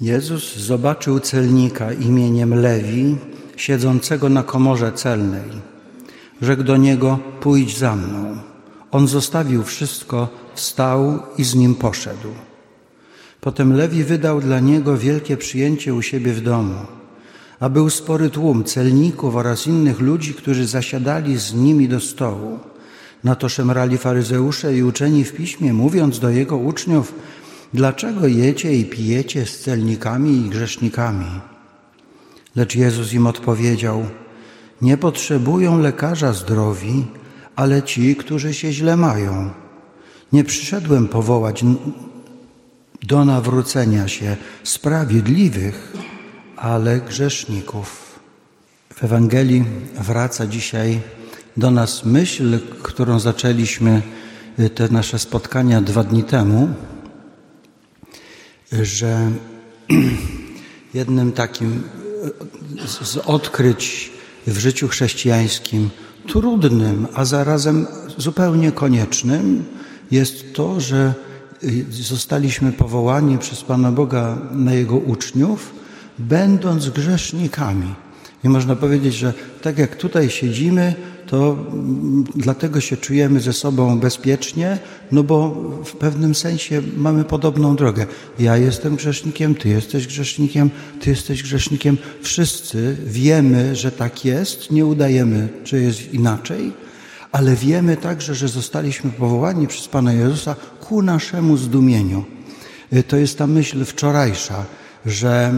Jezus zobaczył celnika imieniem Lewi, siedzącego na komorze celnej. Rzekł do niego: Pójdź za mną. On zostawił wszystko, wstał i z nim poszedł. Potem Lewi wydał dla niego wielkie przyjęcie u siebie w domu, a był spory tłum celników oraz innych ludzi, którzy zasiadali z nimi do stołu. Na to szemrali faryzeusze i uczeni w piśmie, mówiąc do jego uczniów: Dlaczego jecie i pijecie z celnikami i grzesznikami? Lecz Jezus im odpowiedział: Nie potrzebują lekarza zdrowi, ale ci, którzy się źle mają. Nie przyszedłem powołać do nawrócenia się sprawiedliwych, ale grzeszników. W Ewangelii wraca dzisiaj do nas myśl, którą zaczęliśmy y, te nasze spotkania dwa dni temu, że jednym takim z odkryć w życiu chrześcijańskim trudnym, a zarazem zupełnie koniecznym jest to, że zostaliśmy powołani przez Pana Boga na Jego uczniów, będąc grzesznikami. I można powiedzieć, że tak jak tutaj siedzimy, to dlatego się czujemy ze sobą bezpiecznie, no bo w pewnym sensie mamy podobną drogę. Ja jestem grzesznikiem, ty jesteś grzesznikiem, ty jesteś grzesznikiem. Wszyscy wiemy, że tak jest, nie udajemy, że jest inaczej, ale wiemy także, że zostaliśmy powołani przez Pana Jezusa ku naszemu zdumieniu. Y, to jest ta myśl wczorajsza, że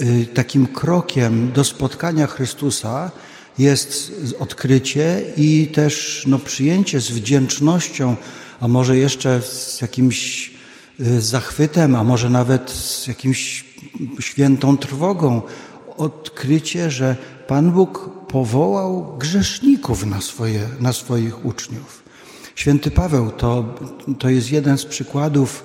y, takim krokiem do spotkania Chrystusa jest odkrycie i też no, przyjęcie z wdzięcznością, a może jeszcze z jakimś y, zachwytem, a może nawet z jakimś świętą trwogą, odkrycie, że Pan Bóg powołał grzeszników na, swoje, na swoich uczniów. Święty Paweł to, to jest jeden z przykładów,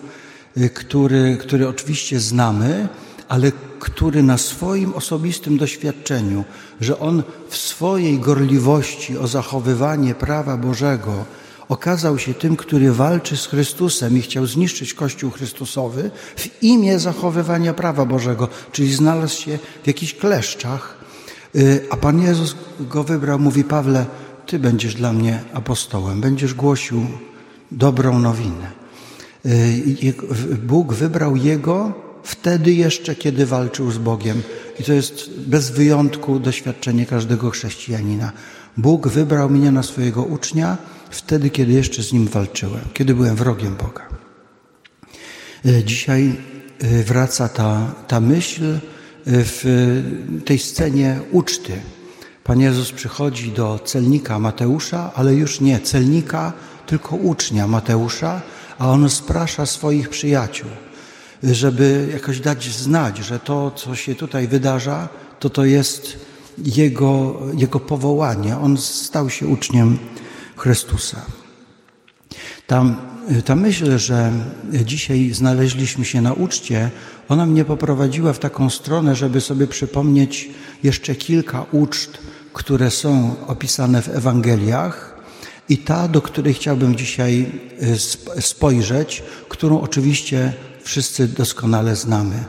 y, który, który oczywiście znamy, ale który na swoim osobistym doświadczeniu, że on w swojej gorliwości o zachowywanie prawa Bożego okazał się tym, który walczy z Chrystusem i chciał zniszczyć Kościół Chrystusowy w imię zachowywania prawa Bożego, czyli znalazł się w jakichś kleszczach, y, a Pan Jezus go wybrał, mówi Pawle, Ty będziesz dla mnie apostołem, będziesz głosił dobrą nowinę. Y, Bóg wybrał jego wtedy jeszcze, kiedy walczył z Bogiem. I to jest bez wyjątku doświadczenie każdego chrześcijanina. Bóg wybrał mnie na swojego ucznia wtedy, kiedy jeszcze z nim walczyłem, kiedy byłem wrogiem Boga. E, dzisiaj e, wraca ta, ta myśl e, w tej scenie uczty. Pan Jezus przychodzi do celnika Mateusza, ale już nie celnika, tylko ucznia Mateusza, a on sprasza swoich przyjaciół żeby jakoś dać znać, że to, co się tutaj wydarza, to to jest jego, jego powołanie. On stał się uczniem Chrystusa. Ta, ta myśl, że dzisiaj znaleźliśmy się na uczcie, ona mnie poprowadziła w taką stronę, żeby sobie przypomnieć jeszcze kilka uczt, które są opisane w Ewangeliach i ta, do której chciałbym dzisiaj spojrzeć, którą oczywiście wszyscy doskonale znamy.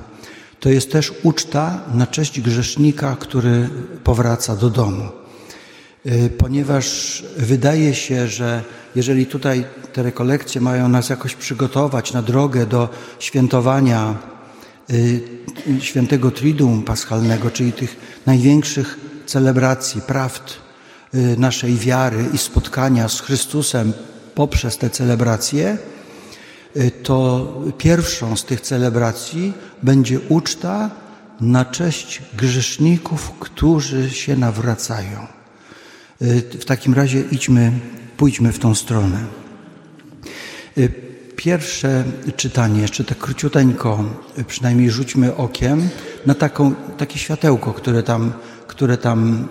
To jest też uczta na cześć grzesznika, który powraca do domu. Y, ponieważ wydaje się, że jeżeli tutaj te rekolekcje mają nas jakoś przygotować na drogę do świętowania y, świętego Triduum Paschalnego, czyli tych największych celebracji, prawd y, naszej wiary i spotkania z Chrystusem poprzez te celebracje, to pierwszą z tych celebracji będzie uczta na cześć grzeszników, którzy się nawracają. Y, w takim razie idźmy, pójdźmy w tą stronę. Y, pierwsze czytanie, jeszcze tak króciuteńko, przynajmniej rzućmy okiem na taką, takie światełko, które tam, które tam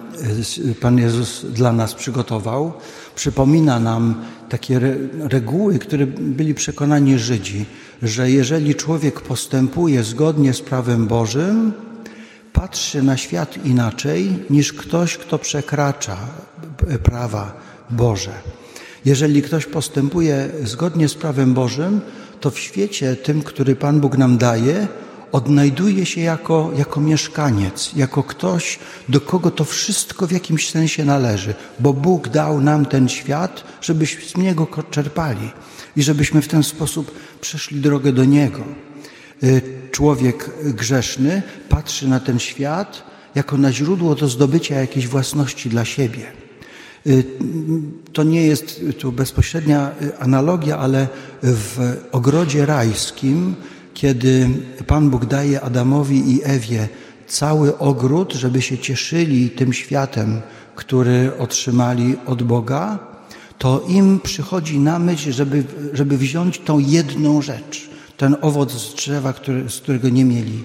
Pan Jezus dla nas przygotował. Przypomina nam takie reguły, które byli przekonani Żydzi, że jeżeli człowiek postępuje zgodnie z prawem Bożym, patrzy na świat inaczej niż ktoś, kto przekracza prawa Boże. Jeżeli ktoś postępuje zgodnie z prawem Bożym, to w świecie tym, który Pan Bóg nam daje, odnajduje się jako, jako mieszkaniec, jako ktoś, do kogo to wszystko w jakimś sensie należy, bo Bóg dał nam ten świat, żebyśmy z niego czerpali i żebyśmy w ten sposób przeszli drogę do Niego. Y, człowiek grzeszny patrzy na ten świat jako na źródło do zdobycia jakiejś własności dla siebie. Y, to nie jest tu bezpośrednia analogia, ale w ogrodzie rajskim, kiedy Pan Bóg daje Adamowi i Ewie cały ogród, żeby się cieszyli tym światem, który otrzymali od Boga, to im przychodzi na myśl, żeby, żeby wziąć tą jedną rzecz, ten owoc z drzewa, który, z którego nie mieli,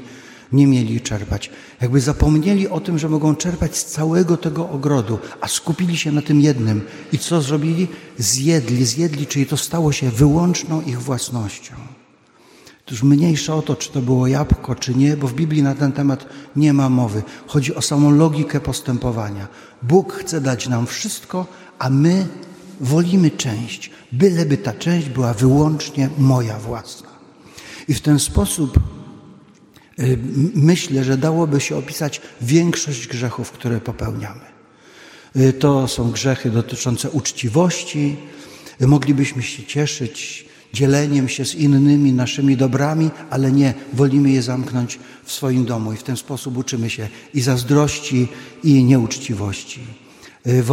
nie mieli czerpać. Jakby zapomnieli o tym, że mogą czerpać z całego tego ogrodu, a skupili się na tym jednym. I co zrobili? Zjedli, zjedli, czyli to stało się wyłączną ich własnością. Już mniejsza o to, czy to było jabłko, czy nie, bo w Biblii na ten temat nie ma mowy. Chodzi o samą logikę postępowania. Bóg chce dać nam wszystko, a my wolimy część, byleby ta część była wyłącznie moja własna. I w ten sposób y, myślę, że dałoby się opisać większość grzechów, które popełniamy. Y, to są grzechy dotyczące uczciwości. Moglibyśmy się cieszyć dzieleniem się z innymi naszymi dobrami, ale nie, wolimy je zamknąć w swoim domu i w ten sposób uczymy się i zazdrości, i nieuczciwości. Y,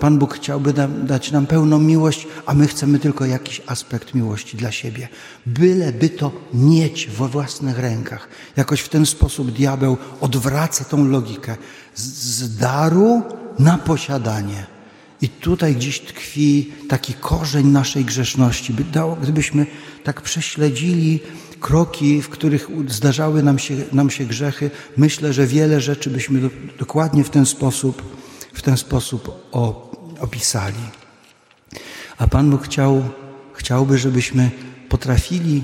Pan Bóg chciałby dać nam pełną miłość, a my chcemy tylko jakiś aspekt miłości dla siebie. Byleby to mieć we własnych rękach. Jakoś w ten sposób diabeł odwraca tą logikę z daru na posiadanie. I tutaj gdzieś tkwi taki korzeń naszej grzeszności. By dało, gdybyśmy tak prześledzili kroki, w których zdarzały nam się, nam się grzechy, myślę, że wiele rzeczy byśmy do, dokładnie w ten sposób, w ten sposób o, opisali. A Pan Bóg chciał, chciałby, żebyśmy potrafili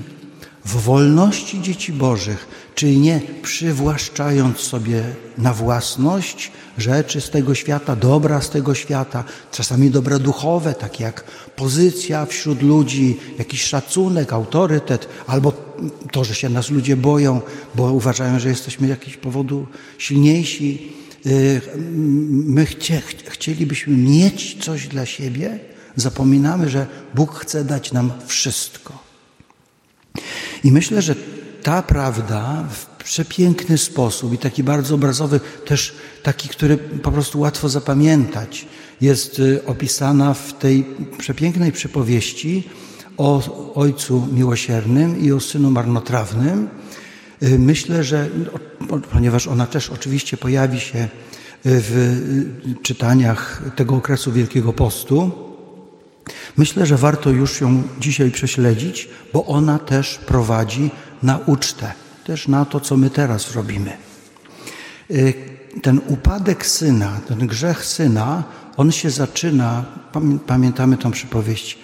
w wolności dzieci Bożych, czyli nie przywłaszczając sobie na własność rzeczy z tego świata, dobra z tego świata, czasami dobra duchowe, takie jak pozycja wśród ludzi, jakiś szacunek, autorytet, albo to, że się nas ludzie boją, bo uważają, że jesteśmy z jakiegoś powodu silniejsi. Y, my chcie, chcielibyśmy mieć coś dla siebie, zapominamy, że Bóg chce dać nam wszystko. I myślę, że ta prawda w przepiękny sposób i taki bardzo obrazowy, też taki, który po prostu łatwo zapamiętać, jest y, opisana w tej przepięknej przypowieści o Ojcu Miłosiernym i o Synu Marnotrawnym. Y, myślę, że ponieważ ona też oczywiście pojawi się y, w czytaniach tego okresu Wielkiego Postu, Myślę, że warto już ją dzisiaj prześledzić, bo ona też prowadzi na ucztę, też na to, co my teraz robimy. Y, ten upadek syna, ten grzech syna, on się zaczyna, pamiętamy tą przypowieść.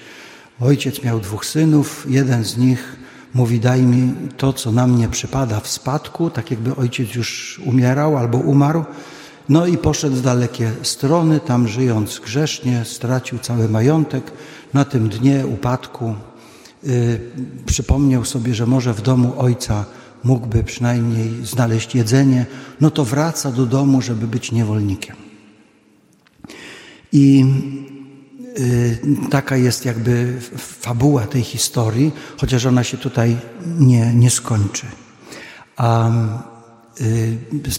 Ojciec miał dwóch synów, jeden z nich mówi: Daj mi to, co na mnie przypada w spadku, tak jakby ojciec już umierał albo umarł. No i poszedł w dalekie strony, tam żyjąc grzesznie, stracił cały majątek. Na tym dnie upadku yy, przypomniał sobie, że może w domu ojca mógłby przynajmniej znaleźć jedzenie, no to wraca do domu, żeby być niewolnikiem. I yy, taka jest jakby fabuła tej historii, chociaż ona się tutaj nie, nie skończy. A Y,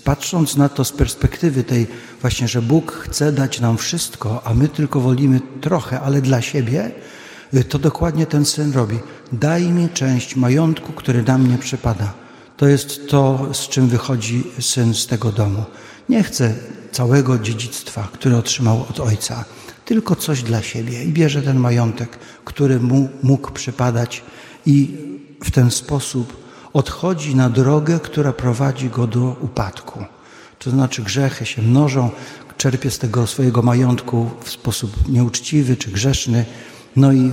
patrząc na to z perspektywy tej właśnie, że Bóg chce dać nam wszystko, a my tylko wolimy trochę, ale dla siebie, y, to dokładnie ten syn robi. Daj mi część majątku, który na mnie przypada. To jest to, z czym wychodzi syn z tego domu. Nie chce całego dziedzictwa, które otrzymał od ojca, tylko coś dla siebie i bierze ten majątek, który mu mógł przypadać i w ten sposób odchodzi na drogę, która prowadzi go do upadku. To znaczy grzechy się mnożą, czerpie z tego swojego majątku w sposób nieuczciwy czy grzeszny, no i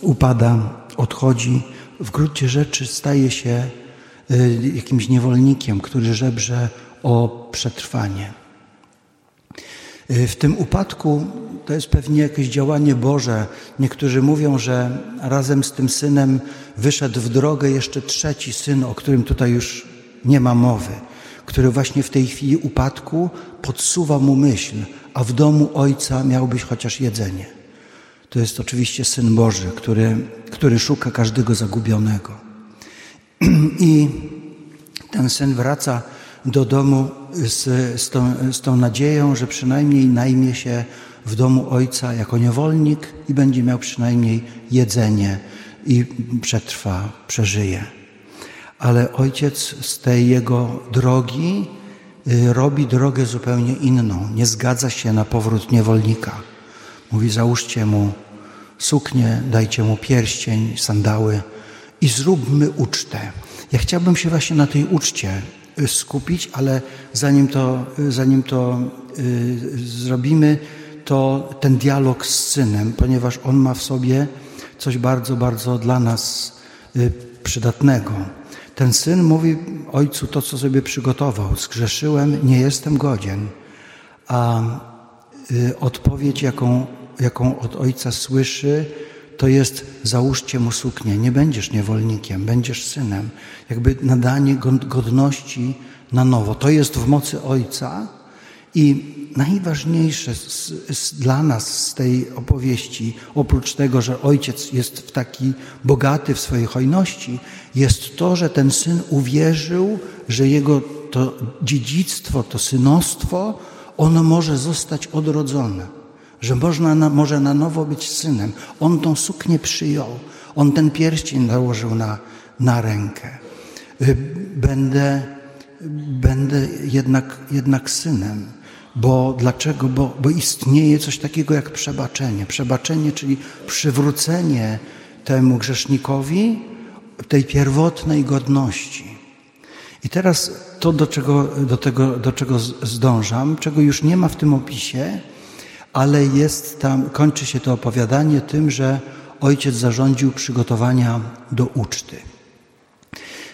upada, odchodzi. W gruncie rzeczy staje się y, jakimś niewolnikiem, który żebrze o przetrwanie. Y, w tym upadku to jest pewnie jakieś działanie Boże. Niektórzy mówią, że razem z tym synem wyszedł w drogę jeszcze trzeci syn, o którym tutaj już nie ma mowy, który właśnie w tej chwili upadku podsuwa mu myśl, a w domu Ojca miał być chociaż jedzenie. To jest oczywiście Syn Boży, który, który szuka każdego zagubionego. I ten syn wraca do domu z, z, tą, z tą nadzieją, że przynajmniej najmie się w domu ojca jako niewolnik i będzie miał przynajmniej jedzenie i przetrwa, przeżyje. Ale ojciec z tej jego drogi y, robi drogę zupełnie inną. Nie zgadza się na powrót niewolnika. Mówi: Załóżcie mu suknię, dajcie mu pierścień, sandały i zróbmy ucztę. Ja chciałbym się właśnie na tej uczcie y, skupić, ale zanim to, y, zanim to yy, zrobimy, to ten dialog z synem, ponieważ on ma w sobie coś bardzo, bardzo dla nas yy, przydatnego. Ten syn mówi ojcu to, co sobie przygotował. Zgrzeszyłem, nie jestem godzien. A yy, odpowiedź, jaką, jaką od ojca słyszy, to jest załóżcie mu suknię, nie będziesz niewolnikiem, będziesz synem. Jakby nadanie godności na nowo. To jest w mocy Ojca i najważniejsze z, z, dla nas z tej opowieści, oprócz tego, że ojciec jest w taki bogaty w swojej hojności, jest to, że ten syn uwierzył, że jego to dziedzictwo, to synostwo, ono może zostać odrodzone że można na, może na nowo być synem. On tą suknię przyjął, on ten pierścień nałożył na, na rękę. Y, będę, będę jednak, jednak synem. Bo dlaczego? Bo, bo istnieje coś takiego jak przebaczenie. Przebaczenie, czyli przywrócenie temu grzesznikowi tej pierwotnej godności. I teraz to, do czego, do tego, do czego zdążam, czego już nie ma w tym opisie, ale jest tam, kończy się to opowiadanie tym, że ojciec zarządził przygotowania do uczty.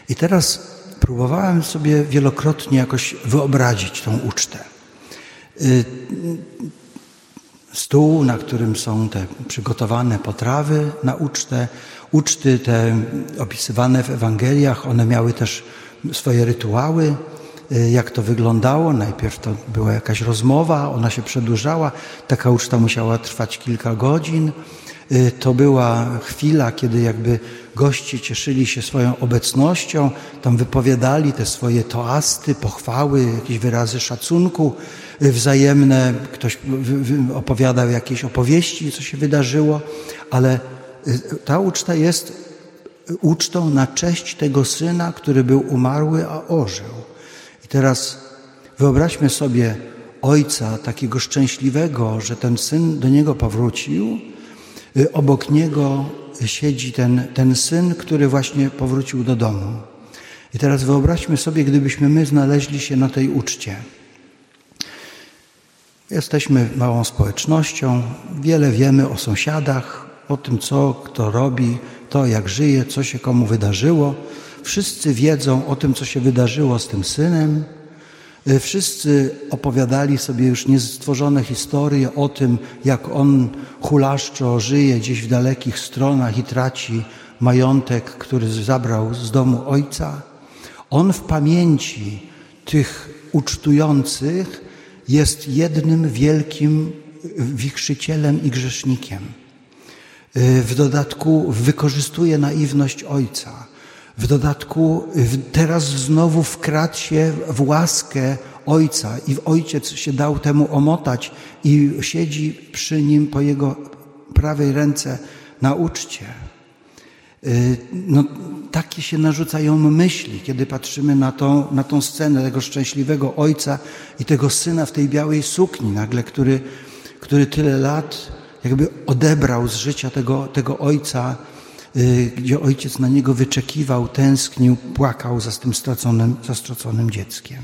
I teraz próbowałem sobie wielokrotnie jakoś wyobrazić tą ucztę. Y, stół, na którym są te przygotowane potrawy na ucztę, uczty te opisywane w Ewangeliach, one miały też swoje rytuały. Y, jak to wyglądało. Najpierw to była jakaś rozmowa, ona się przedłużała. Taka uczta musiała trwać kilka godzin. Y, to była chwila, kiedy jakby goście cieszyli się swoją obecnością, tam wypowiadali te swoje toasty, pochwały, jakieś wyrazy szacunku y, wzajemne. Ktoś opowiadał jakieś opowieści, co się wydarzyło, ale ta uczta jest ucztą na cześć tego syna, który był umarły, a ożył. I teraz wyobraźmy sobie ojca takiego szczęśliwego, że ten syn do niego powrócił. Y, obok niego siedzi ten, ten syn, który właśnie powrócił do domu. I teraz wyobraźmy sobie, gdybyśmy my znaleźli się na tej uczcie. Jesteśmy małą społecznością, wiele wiemy o sąsiadach, o tym, co kto robi, to jak żyje, co się komu wydarzyło. Wszyscy wiedzą o tym, co się wydarzyło z tym synem. E, wszyscy opowiadali sobie już niestworzone historie o tym, jak on hulaszczo żyje gdzieś w dalekich stronach i traci majątek, który zabrał z domu ojca. On w pamięci tych ucztujących jest jednym wielkim wichrzycielem i grzesznikiem. E, w dodatku wykorzystuje naiwność ojca. W dodatku teraz znowu wkradł się w łaskę ojca i ojciec się dał temu omotać i siedzi przy nim po jego prawej ręce na uczcie. Y, no, takie się narzucają myśli, kiedy patrzymy na tą, na tą scenę tego szczęśliwego ojca i tego syna w tej białej sukni, nagle, który, który tyle lat jakby odebrał z życia tego, tego ojca gdzie ojciec na niego wyczekiwał, tęsknił, płakał za tym straconym, za straconym dzieckiem.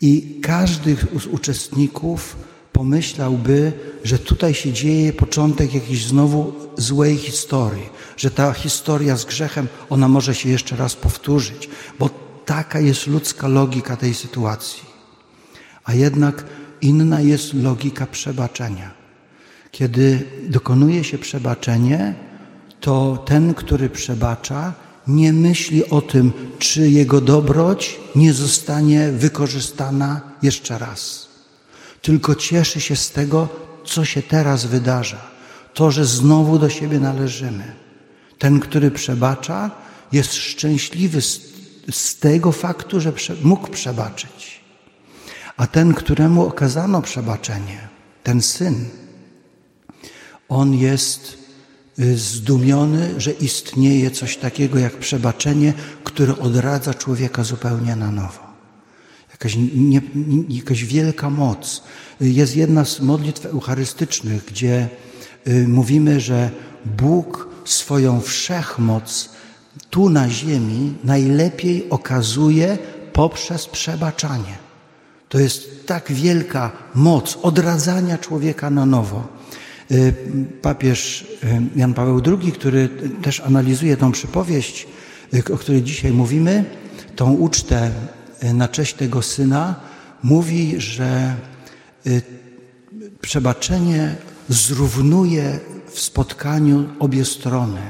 I każdy z uczestników pomyślałby, że tutaj się dzieje początek jakiejś znowu złej historii, że ta historia z grzechem, ona może się jeszcze raz powtórzyć, bo taka jest ludzka logika tej sytuacji. A jednak inna jest logika przebaczenia. Kiedy dokonuje się przebaczenie, to ten, który przebacza, nie myśli o tym, czy jego dobroć nie zostanie wykorzystana jeszcze raz. Tylko cieszy się z tego, co się teraz wydarza. To, że znowu do siebie należymy. Ten, który przebacza, jest szczęśliwy z, z tego faktu, że prze, mógł przebaczyć. A ten, któremu okazano przebaczenie, ten syn, on jest zdumiony, że istnieje coś takiego jak przebaczenie, które odradza człowieka zupełnie na nowo. Jakaś, nie, jakaś wielka moc. Jest jedna z modlitw eucharystycznych, gdzie y, mówimy, że Bóg swoją wszechmoc tu na ziemi najlepiej okazuje poprzez przebaczanie. To jest tak wielka moc odradzania człowieka na nowo. Y, papież y, Jan Paweł II, który też analizuje tą przypowieść, y, o której dzisiaj mówimy, tą ucztę na cześć tego syna, mówi, że przebaczenie zrównuje w spotkaniu obie strony.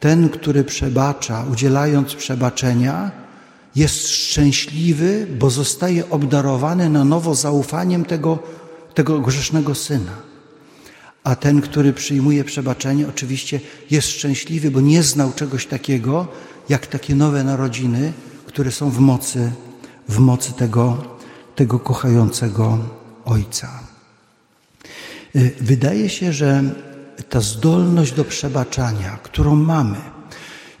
Ten, który przebacza, udzielając przebaczenia, jest szczęśliwy, bo zostaje obdarowany na nowo zaufaniem tego, tego grzesznego syna. A ten, który przyjmuje przebaczenie, oczywiście jest szczęśliwy, bo nie znał czegoś takiego, jak takie nowe narodziny, które są w mocy, w mocy tego, tego kochającego Ojca. Y, wydaje się, że ta zdolność do przebaczania, którą mamy,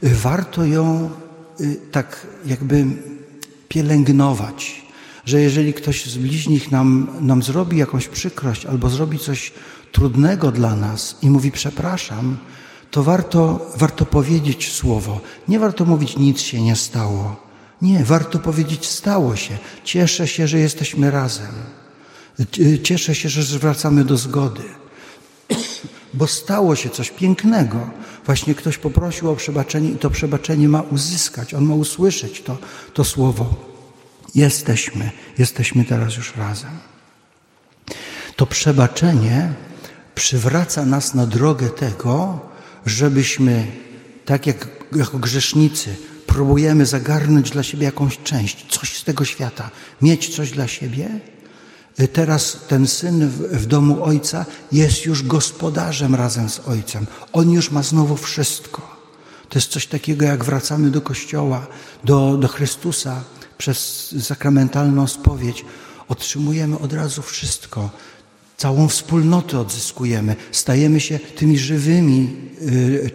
y, warto ją y, tak jakby pielęgnować, że jeżeli ktoś z bliźnich nam, nam zrobi jakąś przykrość albo zrobi coś trudnego dla nas i mówi przepraszam, to warto, warto powiedzieć słowo. Nie warto mówić nic się nie stało. Nie, warto powiedzieć stało się. Cieszę się, że jesteśmy razem. Cieszę się, że zwracamy do zgody. Bo stało się coś pięknego. Właśnie ktoś poprosił o przebaczenie i to przebaczenie ma uzyskać. On ma usłyszeć to, to słowo. Jesteśmy, jesteśmy teraz już razem. To przebaczenie przywraca nas na drogę tego, żebyśmy, tak jak jako grzesznicy, próbujemy zagarnąć dla siebie jakąś część, coś z tego świata, mieć coś dla siebie. Teraz ten syn w, w domu ojca jest już gospodarzem razem z ojcem. On już ma znowu wszystko. To jest coś takiego, jak wracamy do kościoła, do, do Chrystusa przez sakramentalną spowiedź. Otrzymujemy od razu wszystko. Całą wspólnotę odzyskujemy. Stajemy się tymi żywymi y,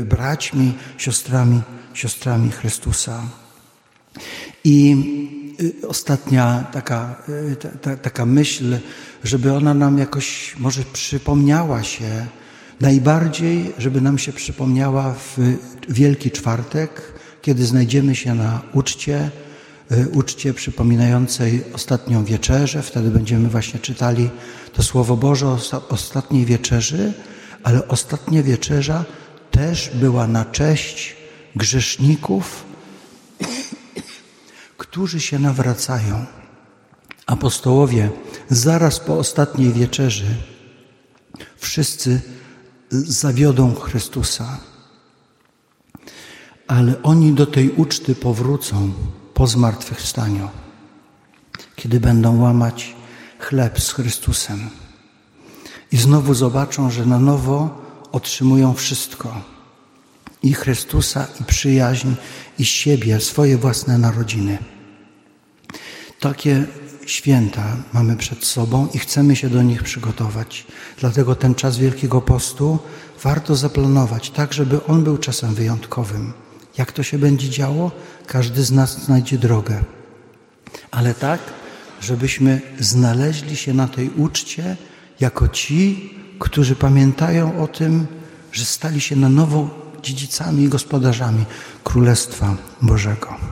y, braćmi, siostrami, siostrami Chrystusa. I y, ostatnia taka, ta, ta, taka myśl, żeby ona nam jakoś może przypomniała się, najbardziej, żeby nam się przypomniała w Wielki Czwartek, kiedy znajdziemy się na uczcie, uczcie przypominającej ostatnią wieczerzę. Wtedy będziemy właśnie czytali to Słowo Boże ostatniej wieczerzy, ale ostatnia wieczerza też była na cześć grzeszników, którzy się nawracają. Apostołowie zaraz po ostatniej wieczerzy wszyscy zawiodą Chrystusa, ale oni do tej uczty powrócą po zmartwychwstaniu, kiedy będą łamać chleb z Chrystusem i znowu zobaczą, że na nowo otrzymują wszystko i Chrystusa, i przyjaźń, i siebie, swoje własne narodziny. Takie święta mamy przed sobą i chcemy się do nich przygotować. Dlatego ten czas Wielkiego Postu warto zaplanować tak, żeby on był czasem wyjątkowym. Jak to się będzie działo? Każdy z nas znajdzie drogę. Ale tak, żebyśmy znaleźli się na tej uczcie jako ci, którzy pamiętają o tym, że stali się na nowo dziedzicami i gospodarzami Królestwa Bożego.